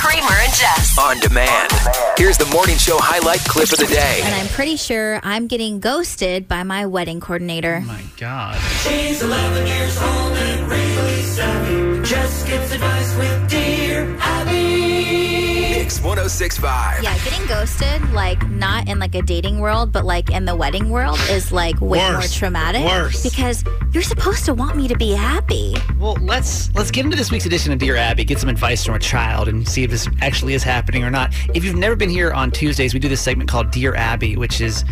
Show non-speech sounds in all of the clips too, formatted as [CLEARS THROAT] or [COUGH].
Kramer and Jess. On demand. Here's the morning show highlight clip of the day. And I'm pretty sure I'm getting ghosted by my wedding coordinator. Oh my God. She's 11 years old and really savvy. Jess gets advice with Dear Abby. Mix 1065. Yeah, getting ghosted, like not in like a dating world, but like in the wedding world, is like way more traumatic. Worse. Because you're supposed to want me to be happy. Well, let's let's get into this week's edition of Dear Abby, get some advice from a child, and see if this actually is happening or not. If you've never been here on Tuesdays, we do this segment called Dear Abby, which is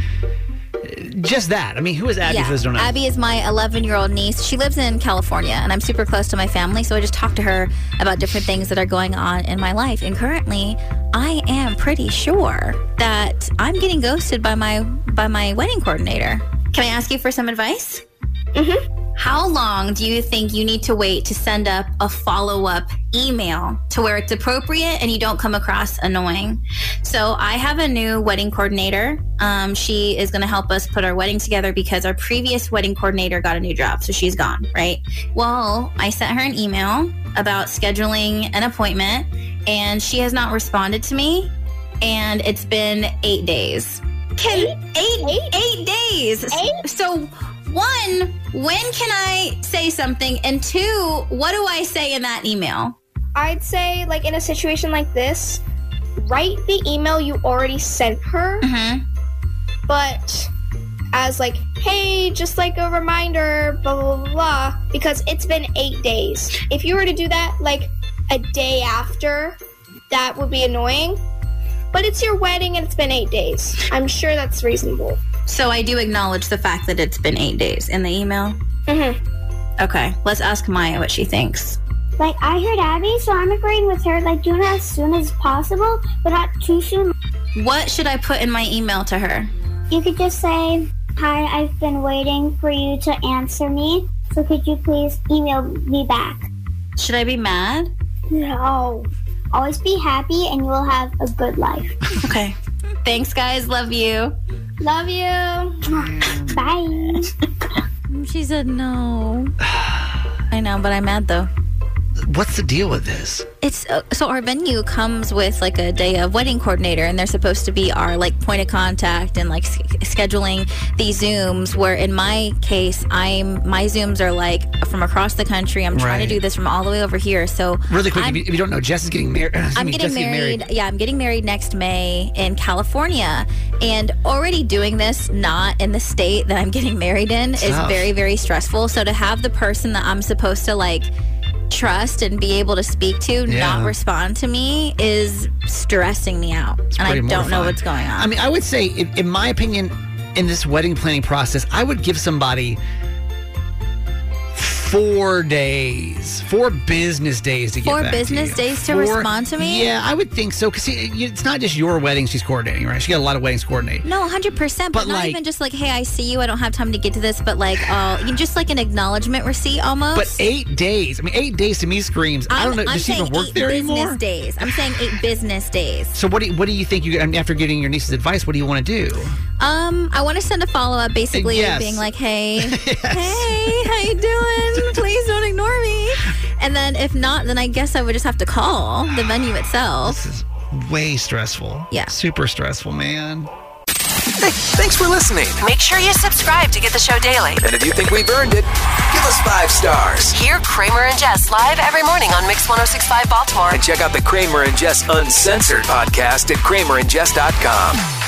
just that. I mean, who is Abby? For those don't know. Abby is my 11 year old niece. She lives in California, and I'm super close to my family. So I just talk to her about different things that are going on in my life. And currently, I am pretty sure that I'm getting ghosted by my by my wedding coordinator. Can I ask you for some advice? Mm-hmm. How long do you think you need to wait to send up a follow up email to where it's appropriate and you don't come across annoying? So I have a new wedding coordinator. Um, she is going to help us put our wedding together because our previous wedding coordinator got a new job, so she's gone. Right. Well, I sent her an email about scheduling an appointment, and she has not responded to me. And it's been eight days. Can eight eight days? So one, when can I say something? And two, what do I say in that email? I'd say, like, in a situation like this, write the email you already sent her, Mm-hmm. but as, like, hey, just like a reminder, blah, blah, blah, blah, because it's been eight days. If you were to do that, like, a day after, that would be annoying. But it's your wedding and it's been eight days. I'm sure that's reasonable. So I do acknowledge the fact that it's been eight days in the email. Mm-hmm. Okay, let's ask Maya what she thinks. Like I heard Abby, so I'm agreeing with her. Like doing it as soon as possible, but not too soon. What should I put in my email to her? You could just say, "Hi, I've been waiting for you to answer me. So could you please email me back?" Should I be mad? No. Always be happy, and you will have a good life. Okay. Thanks, guys. Love you. Love you. Bye. [LAUGHS] She said no. I know, but I'm mad though. What's the deal with this? It's uh, so our venue comes with like a day of wedding coordinator, and they're supposed to be our like point of contact and like s- scheduling these zooms. Where in my case, I'm my zooms are like from across the country. I'm trying Right. to do this from all the way over here. So Really quick, if I'm- you, if you don't know, Jess is getting [CLEARS THROAT] married. I'm getting married, Yeah, I'm getting married next May in California, and already doing this not in the state that I'm getting married in is Tough. very, very stressful. So to have the person that I'm supposed to like trust and be able to speak to Yeah. not respond to me is stressing me out, and I don't know what's going on. I mean, I would say, in, in my opinion, in this wedding planning process, I would give somebody four days, four business days to get Four back to business you. days to Four- respond to me? Yeah, I would think so. Because it's not just your wedding she's coordinating, right? She got a lot of weddings to coordinate. no, hundred percent, but, But, not like- even just like, "Hey, I see you. I don't have time to get to this," but like, uh, just like an acknowledgement receipt almost. But eight days. I mean, eight days to me screams. I don't know. I'm Does she even work eight there business anymore? days. I'm saying eight business days. So what do you, what do you think you after getting your niece's advice? What do you want to do? Um, I want to send a follow up, basically Yes. being like, "Hey, [LAUGHS] hey, how you doing? And then if not, then I guess I would just have to call the venue [SIGHS] itself. This is way stressful. Yeah. super stressful, man. Hey, thanks for listening. Make sure you subscribe to get the show daily. And if you think we've earned it, give us five stars. Hear Kramer and Jess live every morning on Mix 1065 Baltimore. And check out the Kramer and Jess Uncensored podcast at kramerandjess.com.